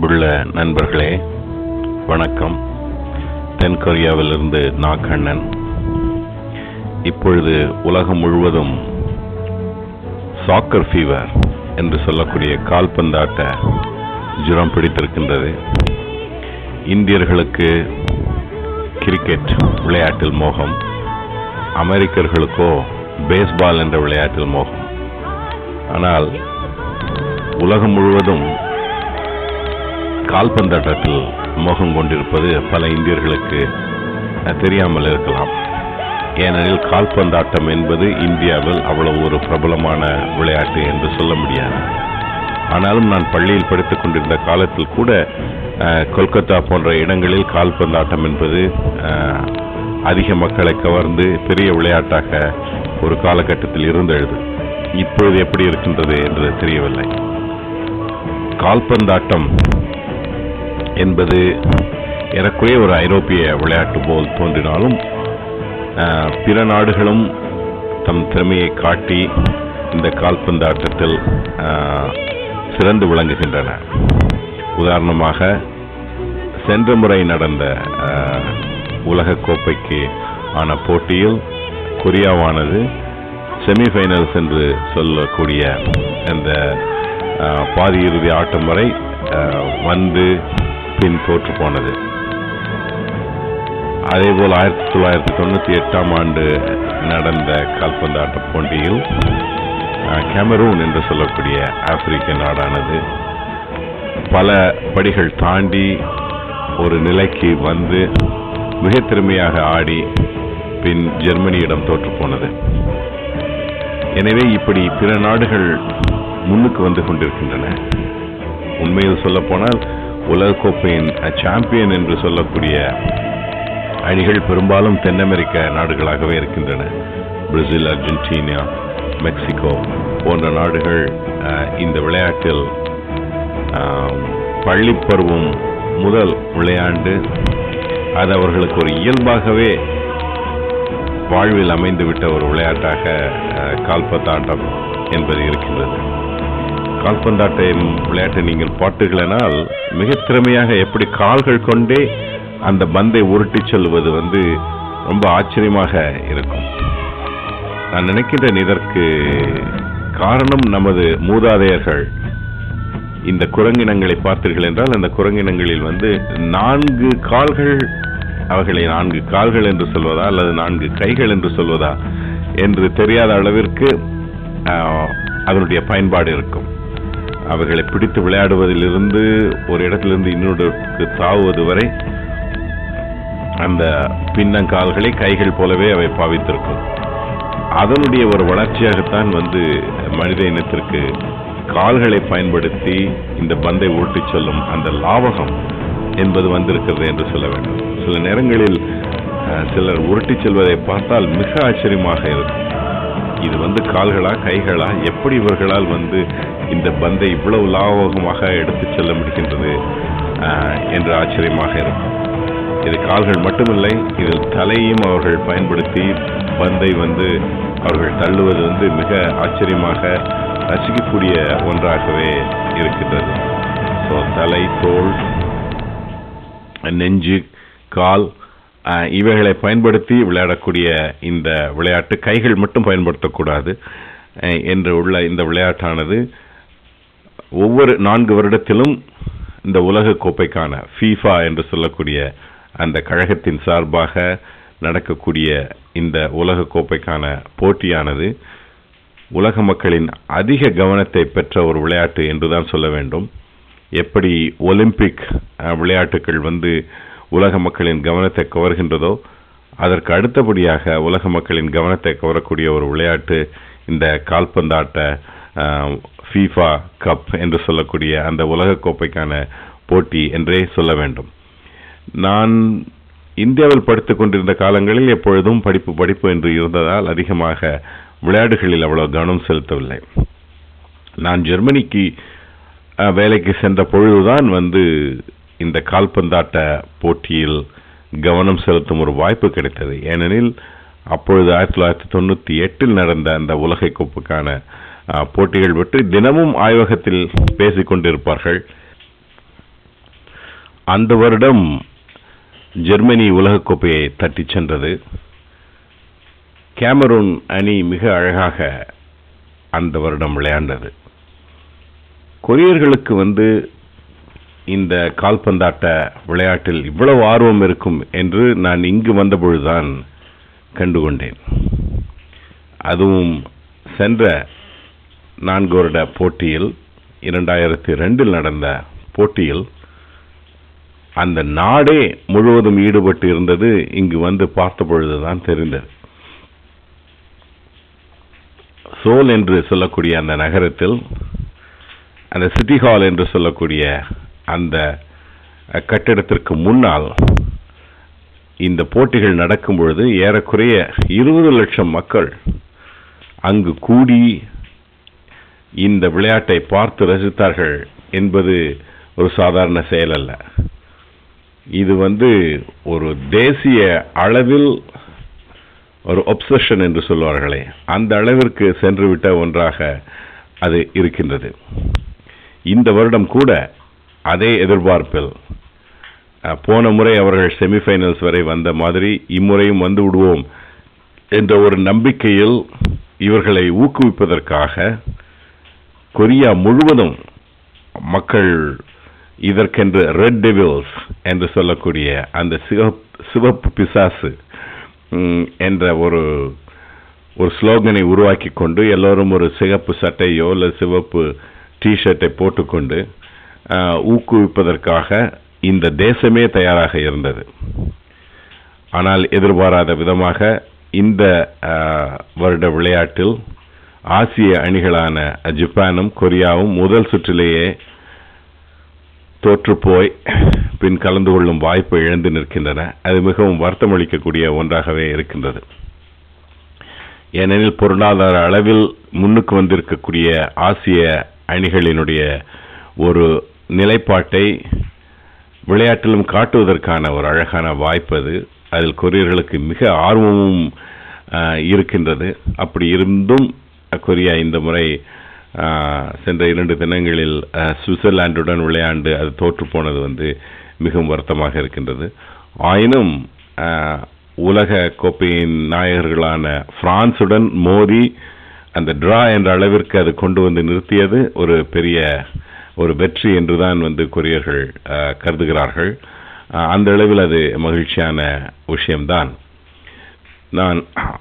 அன்புள்ள நண்பர்களே வணக்கம். தென்கொரியாவிலிருந்து நாகண்ணன். இப்பொழுது உலகம் முழுவதும் சாக்கர் ஃபீவர் என்று சொல்லக்கூடிய கால்பந்தாட்ட ஜுரம் பிடித்திருக்கின்றது. இந்தியர்களுக்கு கிரிக்கெட் விளையாட்டில் மோகம் அமெரிக்கர்களுக்கோ பேஸ்பால் என்ற விளையாட்டில் மோகம். ஆனால் உலகம் முழுவதும் கால்பந்தாட்டத்தில் முகம் கொண்டிருப்பது பல இந்தியர்களுக்கு தெரியாமல் இருக்கலாம். ஏனெனில் கால்பந்தாட்டம் என்பது இந்தியாவில் அவ்வளவு ஒரு பிரபலமான விளையாட்டு என்று சொல்ல முடியாது. ஆனாலும் நான் பள்ளியில் படித்துக் கொண்டிருந்த காலத்தில் கூட கொல்கத்தா போன்ற இடங்களில் கால்பந்தாட்டம் என்பது அதிக மக்களை கவர்ந்து பெரிய விளையாட்டாக ஒரு காலகட்டத்தில் இருந்தது இப்பொழுது எப்படி இருக்கின்றது என்று தெரியவில்லை. கால்பந்தாட்டம் என்பது ஏறக்குறைய ஒரு ஐரோப்பிய விளையாட்டு போல் தோன்றினாலும் பிற நாடுகளும் தம் திறமையை காட்டி இந்த கால்பந்து ஆட்டத்தில் சிறந்து விளங்குகின்றன. உதாரணமாக சென்ற முறை நடந்த உலகக்கோப்பைக்கு உலகக் கோப்பைக்கு ஆன போட்டியில் கொரியாவானது செமிஃபைனல்ஸ் என்று சொல்லக்கூடிய அந்த பாதி இறுதி ஆட்டம் வரை வந்து பின் தோற்று போனது. அதேபோல் ஆயிரத்தி தொள்ளாயிரத்தி தொண்ணூத்தி எட்டாம் ஆண்டு நடந்த கால்பந்தாட்ட போட்டியில் கேமரூன் என்று சொல்லக்கூடிய ஆப்பிரிக்க நாடானது பல படிகள் தாண்டி ஒரு நிலைக்கு வந்து மிக திறமையாக ஆடி பின் ஜெர்மனியிடம் தோற்று போனது. எனவே இப்படி பிற நாடுகள் முன்னுக்கு வந்து கொண்டிருக்கின்றன. உண்மையில் சொல்லப்போனால் உலகக்கோப்பையின் சாம்பியன் என்று சொல்லக்கூடிய அணிகள் பெரும்பாலும் தென் அமெரிக்க நாடுகளாகவே இருக்கின்றன. பிரேசில் அர்ஜென்டினா மெக்சிகோ போன்ற நாடுகள் இந்த விளையாட்டில் பள்ளிப்பருவம் முதல் விளையாண்டு அது அவர்களுக்கு ஒரு இயல்பாகவே வாழ்வில் அமைந்துவிட்ட ஒரு விளையாட்டாக கால்பத்தாண்டம் என்பது இருக்கின்றது. கால்பந்தாட்டம் விளையாட்டை நீங்கள் பார்த்தீர்களானால் மிக திறமையாக எப்படி கால்கள் கொண்டே அந்த பந்தை உருட்டிச் செல்வது வந்து ரொம்ப ஆச்சரியமாக இருக்கும். நான் நினைக்கின்றேன் இதற்கு காரணம் நமது மூதாதையர்கள். இந்த குரங்கினங்களை பார்த்தீர்கள் என்றால் அந்த குரங்கினங்களில் வந்து நான்கு கால்கள் அவைகளை நான்கு கால்கள் என்று சொல்வதா அல்லது நான்கு கைகள் என்று சொல்வதா என்று தெரியாத அளவிற்கு அதனுடைய பயன்பாடு இருக்கும். அவர்களை பிடித்து விளையாடுவதிலிருந்து ஒரு இடத்திலிருந்து இன்னொருக்கு தாவுவது வரை அந்த பின்னங்கால்களை கைகள் போலவே அவை பாவித்திருக்கும். அதனுடைய ஒரு வளர்ச்சியாகத்தான் வந்து மனித இனத்திற்கு கால்களை பயன்படுத்தி இந்த பந்தை ஓட்டிச் செல்லும் அந்த லாவகம் என்பது வந்திருக்கிறது என்று சொல்ல வேண்டும். சில நேரங்களில் சிலர் உருட்டிச் செல்வதை பார்த்தால் மிக ஆச்சரியமாக இருக்கும். இது வந்து கால்களா கைகளா? எப்படி இவர்களால் வந்து இந்த பந்தை இவ்வளவு லாபகமாக எடுத்துச் செல்ல முடிகின்றது என்று ஆச்சரியமாக இருக்கும். இது கால்கள் மட்டுமில்லை இதில் தலையும் அவர்கள் பயன்படுத்தி பந்தை வந்து அவர்கள் தள்ளுவது வந்து மிக ஆச்சரியமாக ரசிக்கக்கூடிய ஒன்றாகவே இருக்கின்றது. ஸோ தலை தோல் நெஞ்சு கால் இவைகளை பயன்படுத்தி விளையாடக்கூடிய இந்த விளையாட்டு கைகள் மட்டும் பயன்படுத்தக்கூடாது என்று உள்ள இந்த விளையாட்டானது ஒவ்வொரு நான்கு வருடத்திலும் இந்த உலக கோப்பைக்கான ஃபீஃபா என்று சொல்லக்கூடிய அந்த கழகத்தின் சார்பாக நடக்கக்கூடிய இந்த உலக கோப்பைக்கான போட்டியானது உலக மக்களின் அதிக கவனத்தை பெற்ற ஒரு விளையாட்டு என்றுதான் சொல்ல வேண்டும். எப்படி ஒலிம்பிக் விளையாட்டுகள் வந்து உலக மக்களின் கவனத்தை கவர்கின்றதோ அதற்கு அடுத்தபடியாக உலக மக்களின் கவனத்தை கவரக்கூடிய ஒரு விளையாட்டு இந்த கால்பந்தாட்ட ஃபீஃபா கப் என்று சொல்லக்கூடிய அந்த உலகக் கோப்பைக்கான போட்டி என்றே சொல்ல வேண்டும். நான் இந்தியாவில் படித்து கொண்டிருந்த காலங்களில் எப்பொழுதும் படிப்பு படிப்பு என்று இருந்ததால் அதிகமாக விளையாடுகளில் அவ்வளவு கவனம் செலுத்தவில்லை. நான் ஜெர்மனிக்கு வேலைக்கு சென்ற பொழுதுதான் வந்து இந்த கால்பந்தாட்ட போட்டியில் கவனம் செலுத்தும் ஒரு வாய்ப்பு கிடைத்தது. ஏனெனில் அப்பொழுது ஆயிரத்தி தொள்ளாயிரத்தி தொண்ணூத்தி எட்டில் நடந்த அந்த உலகை கோப்புக்கான போட்டிகள் பற்றி தினமும் ஆய்வகத்தில் பேசிக்கொண்டிருப்பார்கள். அந்த வருடம் ஜெர்மனி உலகக்கோப்பையை தட்டிச் சென்றது. கேமரூன் அணி மிக அழகாக அந்த வருடம் விளையாண்டது. கொரியர்களுக்கு வந்து இந்த கால்பந்தாட்ட விளையாட்டில் இவ்வளவு ஆர்வம் இருக்கும் என்று நான் இங்கு வந்தபொழுதுதான் கண்டுகொண்டேன். அதுவும் சென்ற நான்கு வருட போட்டியில் இரண்டாயிரத்தி ரெண்டில் நடந்த போட்டியில் அந்த நாடே முழுவதும் ஈடுபட்டு இருந்தது இங்கு வந்து பார்த்த பொழுதுதான் தெரிந்தது. சோல் என்று சொல்லக்கூடிய அந்த நகரத்தில் அந்த சிட்டி ஹால் என்று சொல்லக்கூடிய அந்த கட்டிடத்திற்கு முன்னால் இந்த போட்டிகள் நடக்கும் பொழுது ஏறக்குறைய இருபது லட்சம் மக்கள் அங்கு கூடி இந்த விளையாட்டை பார்த்து ரசித்தார்கள் என்பது ஒரு சாதாரண செயல் அல்ல. இது வந்து ஒரு தேசிய அளவில் ஒரு ஒப்சஷன் என்று சொல்வார்களே அந்த அளவிற்கு சென்றுவிட்ட ஒன்றாக அது இருக்கின்றது. இந்த வருடம் கூட அதே எதிர்பார்ப்பில் போன முறை அவர்கள் செமிஃபைனல்ஸ் வரை வந்த மாதிரி இம்முறையும் வந்து விடுவோம் என்ற ஒரு நம்பிக்கையில் இவர்களை ஊக்குவிப்பதற்காக கொரியா முழுவதும் மக்கள் இதற்கென்று ரெட் டெவில்ஸ் என்று சொல்லக்கூடிய அந்த சிவப்பு பிசாசு என்ற ஒரு ஒரு ஸ்லோகனை உருவாக்கி கொண்டு எல்லோரும் ஒரு சிகப்பு சட்டையோ இல்லை சிவப்பு டிஷர்ட்டை போட்டுக்கொண்டு ஊக்குவிப்பதற்காக இந்த தேசமே தயாராக இருந்தது. ஆனால் எதிர்பாராத விதமாக இந்த வருட விளையாட்டில் ஆசிய அணிகளான ஜப்பானும் கொரியாவும் முதல் சுற்றிலேயே தோற்றுப்போய் பின் கலந்து கொள்ளும் வாய்ப்பை இழந்து நிற்கின்றன. அது மிகவும் வருத்தமளிக்கக்கூடிய ஒன்றாகவே இருக்கின்றது. ஏனெனில் பொருளாதார அளவில் முன்னுக்கு வந்திருக்கக்கூடிய ஆசிய அணிகளினுடைய ஒரு நிலைப்பாட்டை விளையாட்டிலும் காட்டுவதற்கான ஒரு அழகான வாய்ப்பு அது. அதில் கொரியர்களுக்கு மிக ஆர்வமும் இருக்கின்றது. அப்படி இருந்தும் கொரியா இந்த முறை சென்ற இரண்டு தினங்களில் சுவிட்சர்லாண்டுடன் விளையாண்டு அது தோற்று போனது வந்து மிகவும் வருத்தமாக இருக்கின்றது. ஆயினும் உலக கோப்பையின் நாயகர்களான பிரான்சுடன் மோதி அந்த ட்ரா என்ற அளவிற்கு அது கொண்டு வந்து நிறுத்தியது ஒரு பெரிய ஒரு வெற்றி என்றுதான் வந்து கொரியர்கள் கருதுகிறார்கள். அந்த அளவில் அது மகிழ்ச்சியான விஷயம்தான். நான்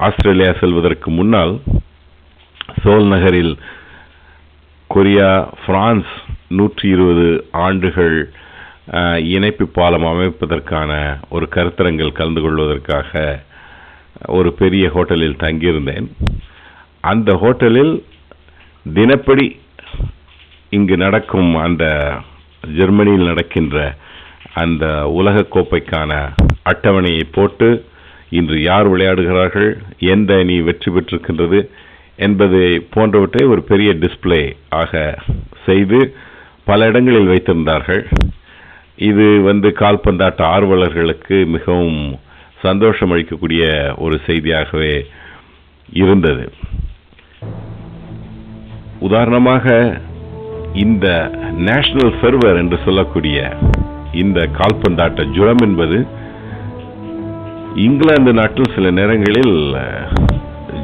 ஆஸ்திரேலியா செல்வதற்கு முன்னால் சோல் நகரில் கொரியா பிரான்ஸ் நூற்றி இருபது ஆண்டுகள் இணைப்பு பாலம் அமைப்பதற்கான ஒரு கருத்தரங்கில் கலந்து கொள்வதற்காக ஒரு பெரிய ஹோட்டலில் தங்கியிருந்தேன். அந்த ஹோட்டலில் தினப்படி இங்கு நடக்கும் அந்த ஜெர்மனியில் நடக்கின்ற அந்த உலக கோப்பைக்கான அட்டவணையை போட்டு இன்று யார் விளையாடுகிறார்கள் எந்த அணி வெற்றி பெற்றிருக்கின்றது என்பது போன்றவற்றை ஒரு பெரிய டிஸ்பிளே ஆக செய்து பல இடங்களில் வைத்திருந்தார்கள். இது வந்து கால்பந்தாட்ட ஆர்வலர்களுக்கு மிகவும் சந்தோஷம் அளிக்கக்கூடிய ஒரு செய்தியாகவே இருந்தது. உதாரணமாக இந்த நேஷனல் சர்வர் என்று சொல்லக்கூடிய இந்த கால்பந்தாட்ட ஜுரம் என்பது இங்கிலாந்து நாட்டில் சில நேரங்களில்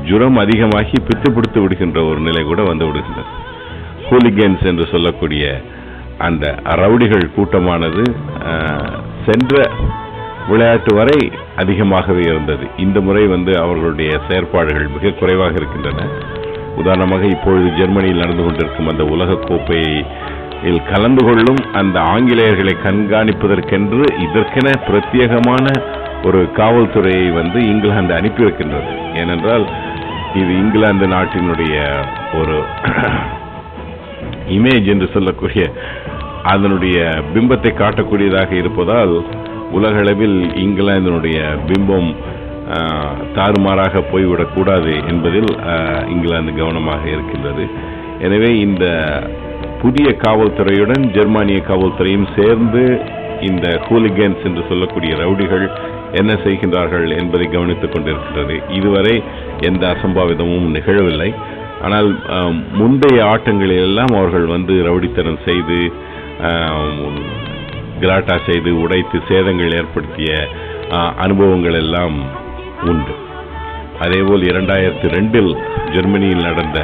ஜுரம் அதிகமாகி பித்து பிடித்து விடுகின்ற ஒரு நிலை கூட வந்து விடுகின்றது. ஹூலிகன்ஸ் என்று சொல்லக்கூடிய அந்த ரவுடிகள் கூட்டமானது சென்ற விளையாட்டு வரை அதிகமாகவே இருந்தது. இந்த முறை வந்து அவர்களுடைய செயற்பாடுகள் மிக குறைவாக இருக்கின்றன. உதாரணமாக இப்பொழுது ஜெர்மனியில் நடந்து கொண்டிருக்கும் அந்த உலக கோப்பையில் கலந்து கொள்ளும் அந்த ஆங்கிலேயர்களை கண்காணிப்பதற்கென்று இதற்கென பிரத்யேகமான ஒரு காவல்துறையை வந்து இங்கிலாந்து அனுப்பியிருக்கின்றது ஏனென்றால் இது இங்கிலாந்து நாட்டினுடைய ஒரு இமேஜ் என்று சொல்லக்கூடிய அதனுடைய பிம்பத்தை காட்டக்கூடியதாக இருப்பதால் உலகளவில் இங்கிலாந்தினுடைய பிம்பம் தாறுமாறாக போய்விடக்கூடாது என்பதில் இங்கிலாந்து கவனமாக இருக்கின்றது. எனவே இந்த புதிய காவல்துறையுடன் ஜெர்மானிய காவல்துறையும் சேர்ந்து இந்த ஹூலிகன்ஸ் என்று சொல்லக்கூடிய ரவுடிகள் என்ன செய்கின்றார்கள் என்பதை கவனித்துக் கொண்டிருக்கிறது. இதுவரை எந்த அசம்பாவிதமும் நிகழவில்லை. ஆனால் முந்தைய ஆட்டங்களில் எல்லாம் அவர்கள் வந்து ரவுடித்தனம் செய்து கிராட்டா செய்து உடைத்து சேதங்கள் ஏற்படுத்திய அனுபவங்கள் எல்லாம் உண்டு. அதேபோல் இரண்டாயிரத்தி ரெண்டில் ஜெர்மனியில் நடந்த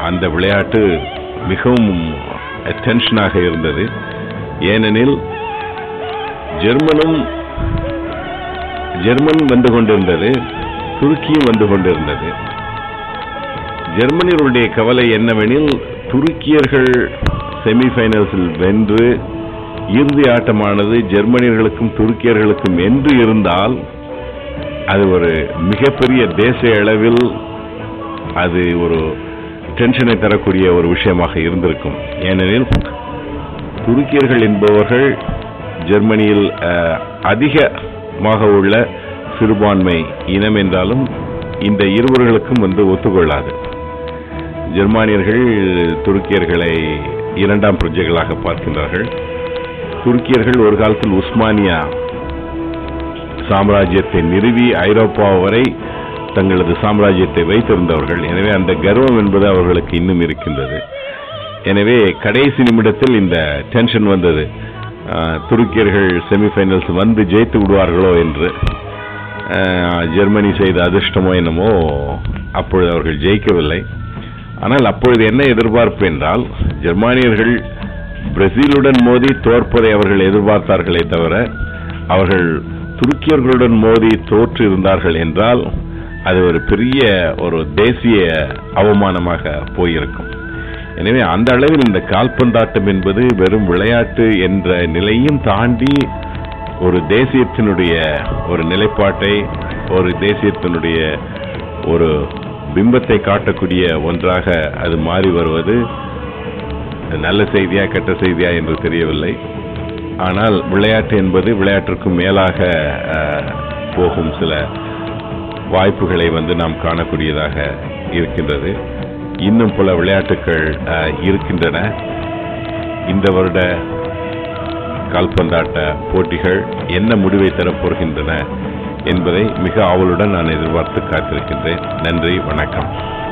அந்த விளையாட்டு மிகவும் டென்ஷனாக இருந்தது. ஏனெனில் ஜெர்மனும் ஜெர்மன் வந்து கொண்டிருந்தது துருக்கியும் வந்து கொண்டிருந்தது. ஜெர்மனியருடைய கவலை என்னவெனில் துருக்கியர்கள் செமிஃபைனல்ஸில் வென்று இறுதி ஆட்டமானது ஜெர்மனியர்களுக்கும் துருக்கியர்களுக்கும் என்று இருந்தால் அது ஒரு மிகப்பெரிய தேச அளவில் அது ஒரு டென்ஷனை தரக்கூடிய ஒரு விஷயமாக இருந்திருக்கும். ஏனெனில் துருக்கியர்கள் என்பவர்கள் ஜெர்மனியில் அதிகமாக உள்ள சிறுபான்மை இனம் என்றாலும் இந்த இருவர்களுக்கும் வந்து ஒத்துக்கொள்ளாது. ஜெர்மானியர்கள் துருக்கியர்களை இரண்டாம் பிரஜைகளாக பார்க்கின்றார்கள். துருக்கியர்கள் ஒரு காலத்தில் உஸ்மானியா சாம்ராஜ்யத்தை நிறுவி ஐரோப்பா வரை தங்களது சாம்ராஜ்யத்தை வைத்திருந்தவர்கள். எனவே அந்த கர்வம் என்பது அவர்களுக்கு இன்னும் இருக்கின்றது. எனவே கடைசி நிமிடத்தில் இந்த டென்ஷன் வந்தது. துருக்கியர்கள் செமிஃபைனல்ஸ் வந்து ஜெயித்து விடுவார்களோ என்று. ஜெர்மனி செய்த அதிர்ஷ்டமோ என்னமோ அப்பொழுது அவர்கள் ஜெயிக்கவில்லை. ஆனால் அப்பொழுது என்ன எதிர்பார்ப்பு என்றால் ஜெர்மானியர்கள் பிரேசிலுடன் மோதி தோற்பதை அவர்கள் எதிர்பார்த்தார்களே தவிர அவர்கள் துருக்கியர்களுடன் மோதி தோற்று இருந்தார்கள் என்றால் அது ஒரு பெரிய ஒரு தேசிய அவமானமாக போயிருக்கும். எனவே அந்த அளவில் இந்த கால்பந்தாட்டம் என்பது வெறும் விளையாட்டு என்ற நிலையும் தாண்டி ஒரு தேசியத்தினுடைய ஒரு நிலைப்பாட்டை ஒரு தேசியத்தினுடைய ஒரு பிம்பத்தை காட்டக்கூடிய ஒன்றாக அது மாறி வருவது நல்ல செய்தியா கெட்ட செய்தியா என்று தெரியவில்லை. ஆனால் விளையாட்டு என்பது விளையாட்டிற்கு மேலாக போகும் சில வாய்ப்புகளை வந்து நாம் காணக்கூடியதாக இருக்கின்றது. இன்னும் பல விளையாட்டுகள் இருக்கின்றன. இந்த வருட கால்பந்தாட்ட போட்டிகள் என்ன முடிவை தரப் போகின்றன என்பதை மிக ஆவலுடன் நான் எதிர்பார்த்து காத்திருக்கின்றேன். நன்றி வணக்கம்.